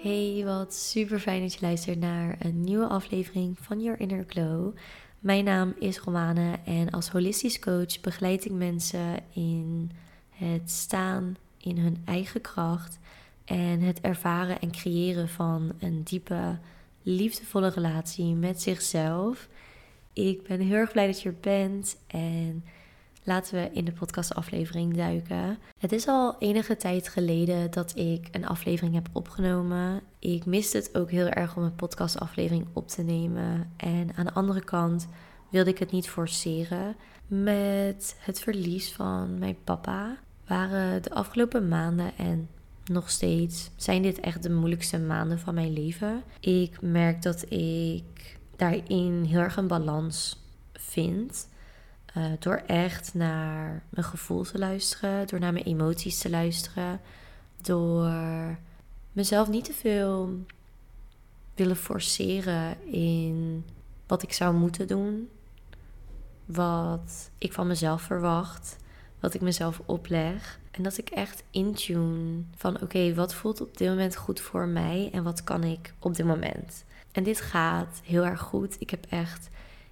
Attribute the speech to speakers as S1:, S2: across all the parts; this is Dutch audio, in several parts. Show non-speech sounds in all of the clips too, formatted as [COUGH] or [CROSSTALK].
S1: Hey, wat super fijn dat je luistert naar een nieuwe aflevering van Your Inner Glow. Mijn naam is Romane en als holistisch coach begeleid ik mensen in het staan in hun eigen kracht en het ervaren en creëren van een diepe, liefdevolle relatie met zichzelf. Ik ben heel erg blij dat je er bent en laten we in de podcastaflevering duiken. Het is al enige tijd geleden dat ik een aflevering heb opgenomen. Ik miste het ook heel erg om een podcastaflevering op te nemen. En aan de andere kant wilde ik het niet forceren. Met het verlies van mijn papa waren de afgelopen maanden en nog steeds zijn dit echt de moeilijkste maanden van mijn leven. Ik merk dat ik daarin heel erg een balans vind. Uh, door echt naar mijn gevoel te luisteren, door naar mijn emoties te luisteren, door mezelf niet te veel willen forceren in wat ik zou moeten doen, wat ik van mezelf verwacht, wat ik mezelf opleg. En dat ik echt intune van oké, wat voelt op dit moment goed voor mij en wat kan ik op dit moment. En dit gaat heel erg goed. Ik heb echt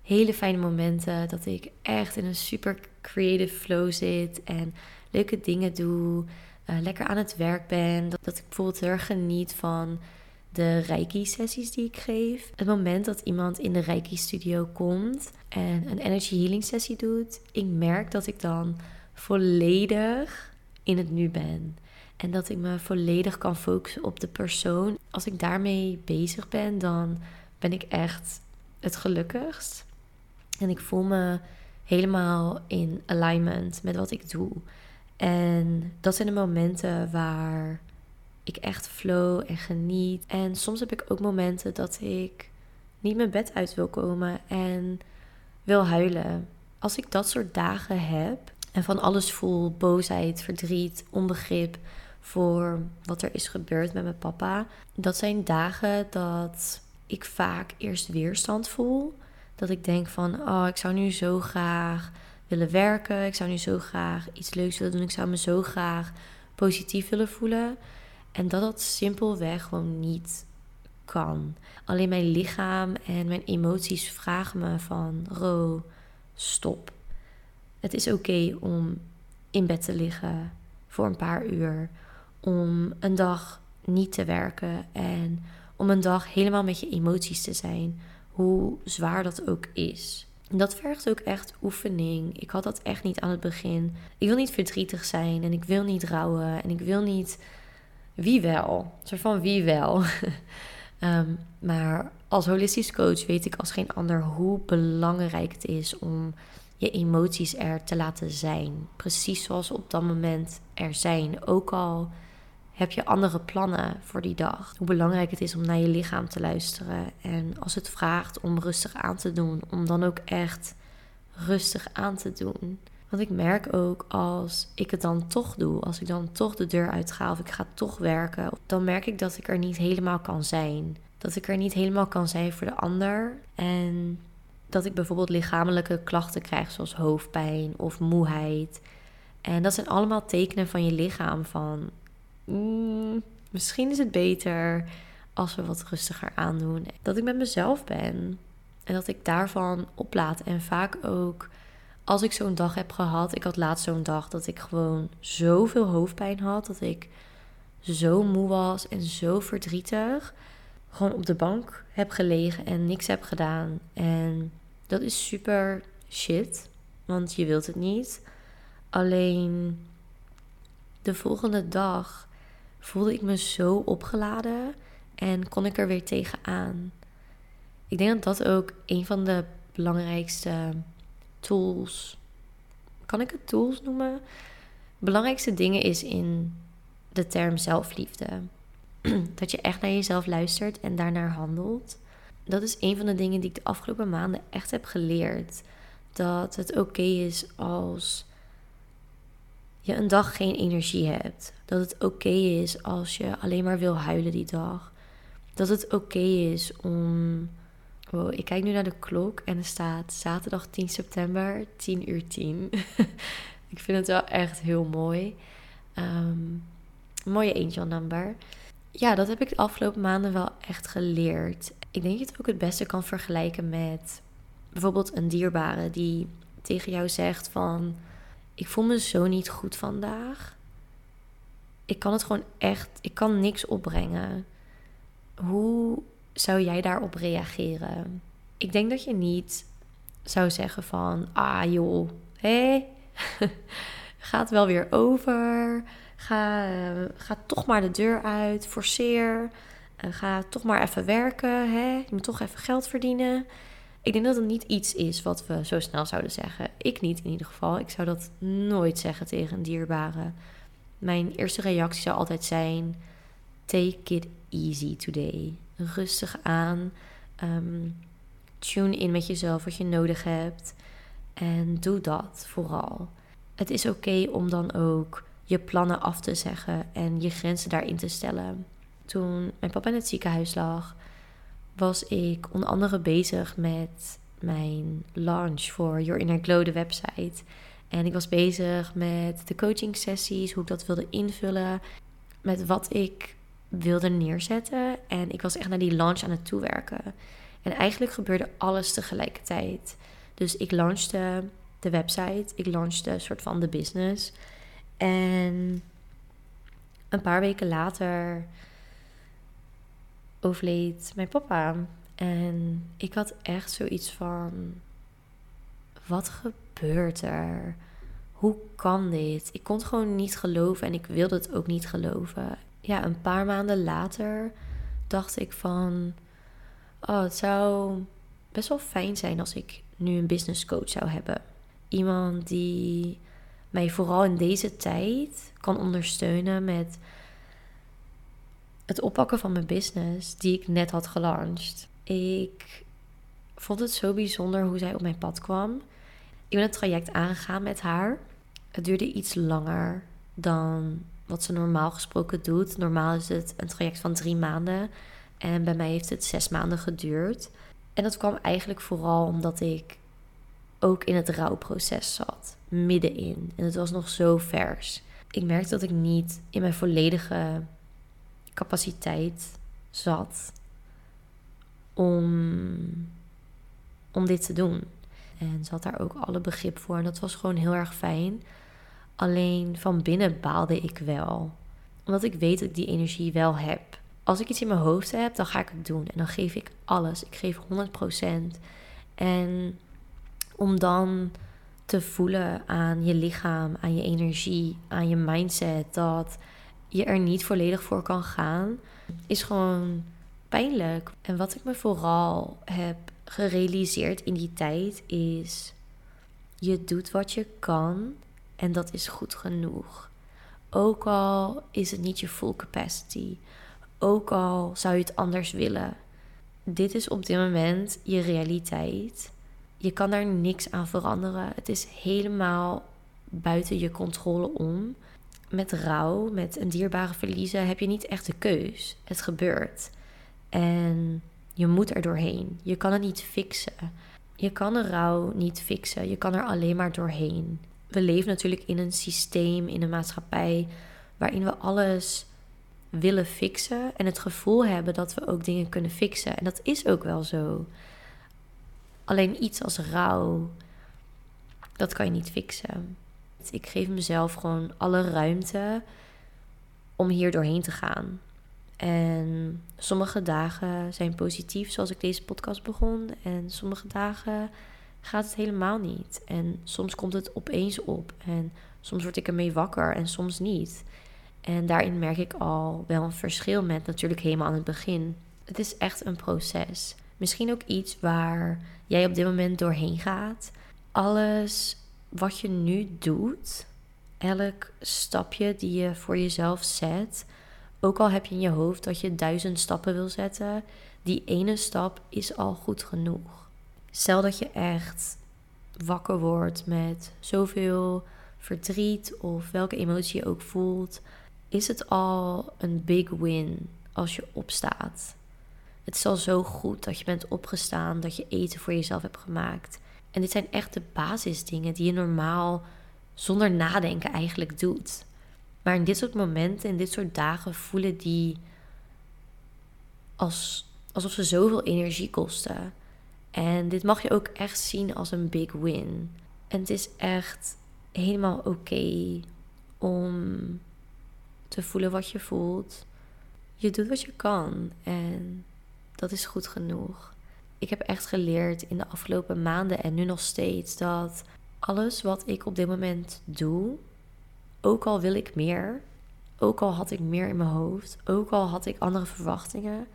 S1: hele fijne momenten. Dat ik echt in een super creative flow zit en leuke dingen doe. Uh, lekker aan het werk ben. Dat, dat ik bijvoorbeeld heel erg geniet van de Reiki-sessies die ik geef. Het moment dat iemand in de Reiki-studio komt en een energy healing sessie doet, ik merk dat ik dan volledig in het nu ben. En dat ik me volledig kan focussen op de persoon. Als ik daarmee bezig ben, dan ben ik echt het gelukkigst. En ik voel me helemaal in alignment met wat ik doe. En dat zijn de momenten waar ik echt flow en geniet. En soms heb ik ook momenten dat ik niet mijn bed uit wil komen en wil huilen. Als ik dat soort dagen heb en van alles voel, boosheid, verdriet, onbegrip voor wat er is gebeurd met mijn papa, dat zijn dagen dat ik vaak eerst weerstand voel. Dat ik denk van, oh, ik zou nu zo graag willen werken. Ik zou nu zo graag iets leuks willen doen. Ik zou me zo graag positief willen voelen. En dat dat simpelweg gewoon niet kan. Alleen mijn lichaam en mijn emoties vragen me van, Ro, stop. Het is oké om in bed te liggen voor een paar uur. Om een dag niet te werken en om een dag helemaal met je emoties te zijn hoe zwaar dat ook is. Dat vergt ook echt oefening. Ik had dat echt niet aan het begin. Ik wil niet verdrietig zijn en ik wil niet rouwen en ik wil niet. Wie wel? Een soort van wie wel. [LAUGHS] Ehm, maar als holistisch coach weet ik als geen ander hoe belangrijk het is om je emoties er te laten zijn. Precies zoals op dat moment er zijn. Ook al heb je andere plannen voor die dag? Hoe belangrijk het is om naar je lichaam te luisteren. En als het vraagt om rustig aan te doen, om dan ook echt rustig aan te doen. Want ik merk ook als ik het dan toch doe, als ik dan toch de deur uitga of ik ga toch werken, dan merk ik dat ik er niet helemaal kan zijn. Dat ik er niet helemaal kan zijn voor de ander. En dat ik bijvoorbeeld lichamelijke klachten krijg, zoals hoofdpijn of moeheid. En dat zijn allemaal tekenen van je lichaam van mm, misschien is het beter als we wat rustiger aandoen. Dat ik met mezelf ben en dat ik daarvan oplaat. En vaak ook als ik zo'n dag heb gehad. Ik had laatst zo'n dag dat ik gewoon zoveel hoofdpijn had. Dat ik zo moe was en zo verdrietig. Gewoon op de bank heb gelegen en niks heb gedaan. En dat is super shit. Want je wilt het niet. Alleen de volgende dag voelde ik me zo opgeladen en kon ik er weer tegenaan. Ik denk dat dat ook een van de belangrijkste tools, kan ik het tools noemen? Belangrijkste dingen is in de term zelfliefde. [CLEARS THROAT] dat je echt naar jezelf luistert en daarnaar handelt. Dat is een van de dingen die ik de afgelopen maanden echt heb geleerd. Dat het oké is als je een dag geen energie hebt. Dat het oké is als je alleen maar wil huilen die dag. Dat het oké is om. Ik kijk nu naar de klok en er staat zaterdag 10 september, 10 uur 10. [LAUGHS] ik vind het wel echt heel mooi. Um, mooie angel number. ja, dat heb ik de afgelopen maanden wel echt geleerd. Ik denk dat je het ook het beste kan vergelijken met bijvoorbeeld een dierbare die tegen jou zegt van ik voel me zo niet goed vandaag. Ik kan het gewoon echt, ik kan niks opbrengen. Hoe zou jij daarop reageren? Ik denk dat je niet zou zeggen van, ah joh, hé, [LAUGHS] gaat wel weer over. Ga, uh, ga toch maar de deur uit, forceer. Uh, ga toch maar even werken, hè? je moet toch even geld verdienen. Ik denk dat het niet iets is wat we zo snel zouden zeggen. Ik niet in ieder geval. Ik zou dat nooit zeggen tegen een dierbare. Mijn eerste reactie zou altijd zijn: take it easy today. Rustig aan. Um, tune in met jezelf wat je nodig hebt. En doe dat vooral. Het is oké om dan ook je plannen af te zeggen en je grenzen daarin te stellen. Toen mijn papa in het ziekenhuis lag, was ik onder andere bezig met mijn launch voor Your Inner Glow, de website. En ik was bezig met de coaching sessies, hoe ik dat wilde invullen, met wat ik wilde neerzetten. En ik was echt naar die launch aan het toewerken. En eigenlijk gebeurde alles tegelijkertijd. Dus ik launchte de website, ik launchte een soort van de business. En een paar weken later overleed mijn papa. En ik had echt zoiets van: wat gebeurt er? Hoe kan dit? Ik kon het gewoon niet geloven en ik wilde het ook niet geloven. Ja, een paar maanden later dacht ik van: oh, het zou best wel fijn zijn als ik nu een business coach zou hebben. Iemand die mij vooral in deze tijd kan ondersteunen met het oppakken van mijn business die ik net had gelanceerd. Ik vond het zo bijzonder hoe zij op mijn pad kwam. Ik ben het traject aangegaan met haar. Het duurde iets langer dan wat ze normaal gesproken doet. Normaal is het een traject van drie maanden. En bij mij heeft het zes maanden geduurd. En dat kwam eigenlijk vooral omdat ik ook in het rouwproces zat. Middenin. En het was nog zo vers. Ik merkte dat ik niet in mijn volledige capaciteit zat om, om dit te doen. En ze had daar ook alle begrip voor. En dat was gewoon heel erg fijn. Alleen van binnen baalde ik wel. Omdat ik weet dat ik die energie wel heb. Als ik iets in mijn hoofd heb, dan ga ik het doen. En dan geef ik alles. Ik geef 100%. En om dan te voelen aan je lichaam, aan je energie, aan je mindset, dat je er niet volledig voor kan gaan, is gewoon pijnlijk. En wat ik me vooral heb gerealiseerd in die tijd is: je doet wat je kan en dat is goed genoeg. Ook al is het niet je full capacity, ook al zou je het anders willen. Dit is op dit moment je realiteit. Je kan daar niks aan veranderen. Het is helemaal buiten je controle om. Met rouw, met een dierbare verliezen, heb je niet echt de keus. Het gebeurt. En je moet er doorheen. Je kan het niet fixen. Je kan de rouw niet fixen. Je kan er alleen maar doorheen. We leven natuurlijk in een systeem, in een maatschappij waarin we alles willen fixen en het gevoel hebben dat we ook dingen kunnen fixen. En dat is ook wel zo. Alleen iets als rouw, dat kan je niet fixen. Ik geef mezelf gewoon alle ruimte om hier doorheen te gaan. En sommige dagen zijn positief, zoals ik deze podcast begon. En sommige dagen gaat het helemaal niet. En soms komt het opeens op. En soms word ik ermee wakker en soms niet. En daarin merk ik al wel een verschil met natuurlijk helemaal aan het begin. Het is echt een proces. Misschien ook iets waar jij op dit moment doorheen gaat. Alles wat je nu doet, elk stapje die je voor jezelf zet, ook al heb je in je hoofd dat je duizend stappen wil zetten, die ene stap is al goed genoeg. Stel dat je echt wakker wordt met zoveel verdriet of welke emotie je ook voelt, is het al een big win als je opstaat. Het is al zo goed dat je bent opgestaan, dat je eten voor jezelf hebt gemaakt. En dit zijn echt de basisdingen die je normaal zonder nadenken eigenlijk doet. Maar in dit soort momenten, in dit soort dagen voelen die als, alsof ze zoveel energie kosten. En dit mag je ook echt zien als een big win. En het is echt helemaal oké om te voelen wat je voelt. Je doet wat je kan en dat is goed genoeg. Ik heb echt geleerd in de afgelopen maanden en nu nog steeds dat alles wat ik op dit moment doe, ook al wil ik meer, ook al had ik meer in mijn hoofd, ook al had ik andere verwachtingen,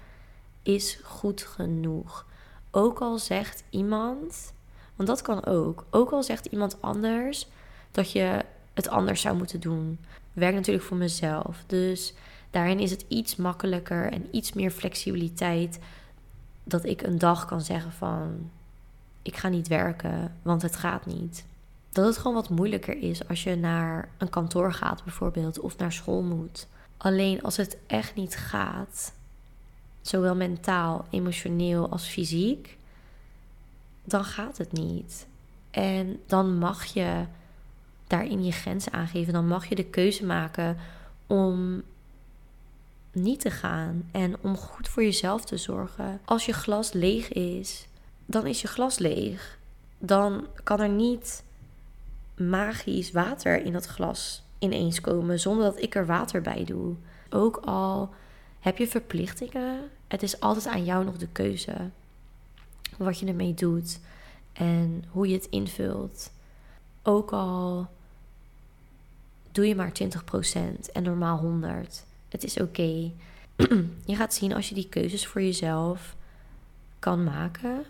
S1: is goed genoeg. Ook al zegt iemand, want dat kan ook, ook al zegt iemand anders dat je het anders zou moeten doen. Werkt natuurlijk voor mezelf. Dus daarin is het iets makkelijker en iets meer flexibiliteit dat ik een dag kan zeggen van ik ga niet werken, want het gaat niet. Dat het gewoon wat moeilijker is als je naar een kantoor gaat bijvoorbeeld of naar school moet. Alleen als het echt niet gaat, zowel mentaal, emotioneel als fysiek, dan gaat het niet. En dan mag je daarin je grenzen aangeven. Dan mag je de keuze maken om niet te gaan en om goed voor jezelf te zorgen. Als je glas leeg is, dan is je glas leeg. Dan kan er niet magisch water in dat glas ineens komen zonder dat ik er water bij doe. Ook al heb je verplichtingen, het is altijd aan jou nog de keuze wat je ermee doet en hoe je het invult. Ook al doe je maar 20% en normaal 100. Het is oké. [CLEARS THROAT] je gaat zien als je die keuzes voor jezelf kan maken,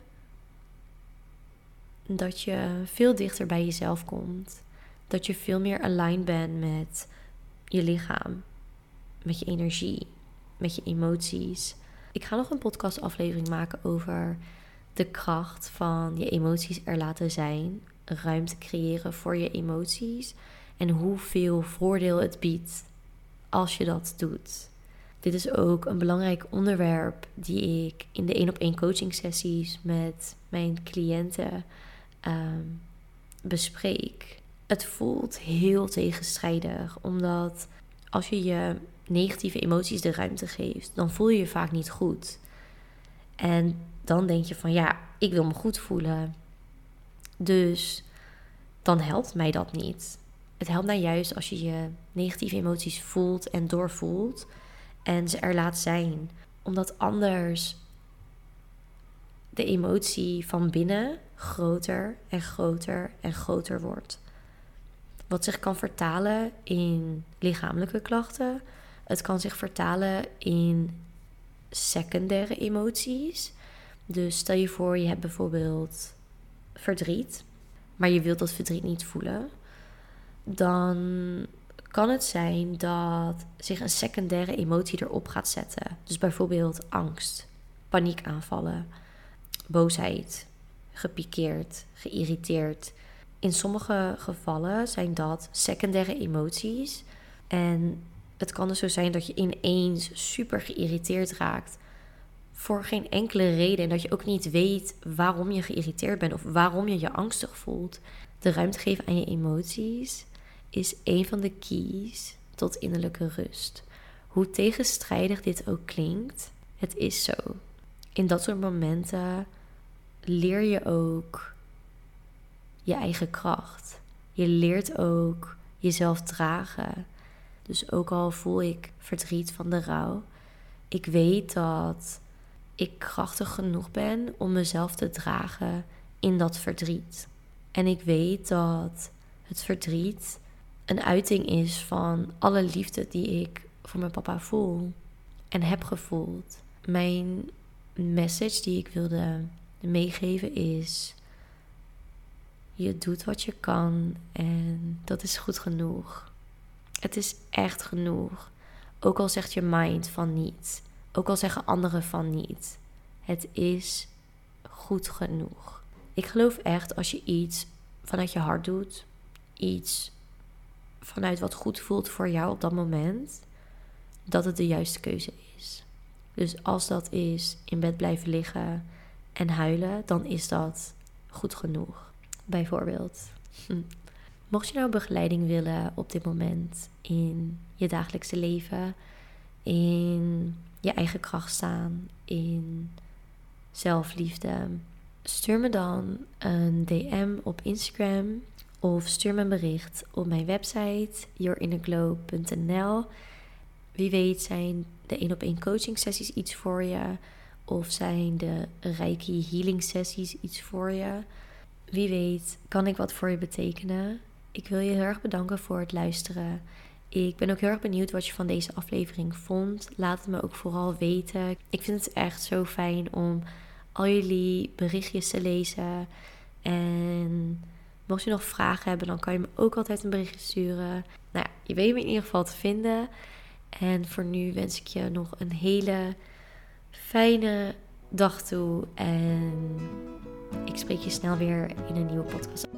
S1: dat je veel dichter bij jezelf komt. Dat je veel meer aligned bent met je lichaam, met je energie, met je emoties. Ik ga nog een podcastaflevering maken over de kracht van je emoties er laten zijn, ruimte creëren voor je emoties en hoeveel voordeel het biedt als je dat doet. Dit is ook een belangrijk onderwerp die ik in de één op één coaching sessies met mijn cliënten ehm, bespreek. Het voelt heel tegenstrijdig, omdat als je je negatieve emoties de ruimte geeft, dan voel je je vaak niet goed. En dan denk je van ja, ik wil me goed voelen. Dus dan helpt mij dat niet. Het helpt mij juist als je je negatieve emoties voelt en doorvoelt en ze er laat zijn. Omdat anders de emotie van binnen groter en groter en groter wordt. Wat zich kan vertalen in lichamelijke klachten. Het kan zich vertalen in secundaire emoties. Dus stel je voor, je hebt bijvoorbeeld verdriet, maar je wilt dat verdriet niet voelen. Dan kan het zijn dat zich een secundaire emotie erop gaat zetten. Dus bijvoorbeeld angst, paniekaanvallen, boosheid, gepikeerd, geïrriteerd. In sommige gevallen zijn dat secundaire emoties. En het kan dus zo zijn dat je ineens super geïrriteerd raakt. Voor geen enkele reden. En dat je ook niet weet waarom je geïrriteerd bent of waarom je je angstig voelt. De ruimte geven aan je emoties is een van de keys tot innerlijke rust. Hoe tegenstrijdig dit ook klinkt, het is zo. In dat soort momenten leer je ook je eigen kracht. Je leert ook jezelf dragen. Dus ook al voel ik verdriet van de rouw, ik weet dat ik krachtig genoeg ben om mezelf te dragen in dat verdriet. En ik weet dat het verdriet een uiting is van alle liefde die ik voor mijn papa voel en heb gevoeld. Mijn message die ik wilde meegeven is: je doet wat je kan en dat is goed genoeg. Het is echt genoeg. Ook al zegt je mind van niet, ook al zeggen anderen van niet. Het is goed genoeg. Ik geloof echt als je iets vanuit je hart doet, iets vanuit wat goed voelt voor jou op dat moment, dat het de juiste keuze is. Dus als dat is in bed blijven liggen en huilen, dan is dat goed genoeg. Bijvoorbeeld. Hm. Mocht je nou begeleiding willen op dit moment in je dagelijkse leven, in je eigen kracht staan, in zelfliefde. Stuur me dan een DM op Instagram of stuur me een bericht op mijn website yourinnerglow.nl. Wie weet zijn de 1 op 1 coaching sessies iets voor je of zijn de Reiki healing sessies iets voor je. Wie weet kan ik wat voor je betekenen. Ik wil je heel erg bedanken voor het luisteren. Ik ben ook heel erg benieuwd wat je van deze aflevering vond. Laat het me ook vooral weten. Ik vind het echt zo fijn om al jullie berichtjes te lezen. En mocht je nog vragen hebben, dan kan je me ook altijd een berichtje sturen. Nou ja, je weet me in ieder geval te vinden. En voor nu wens ik je nog een hele fijne dag toe. En ik spreek je snel weer in een nieuwe podcast.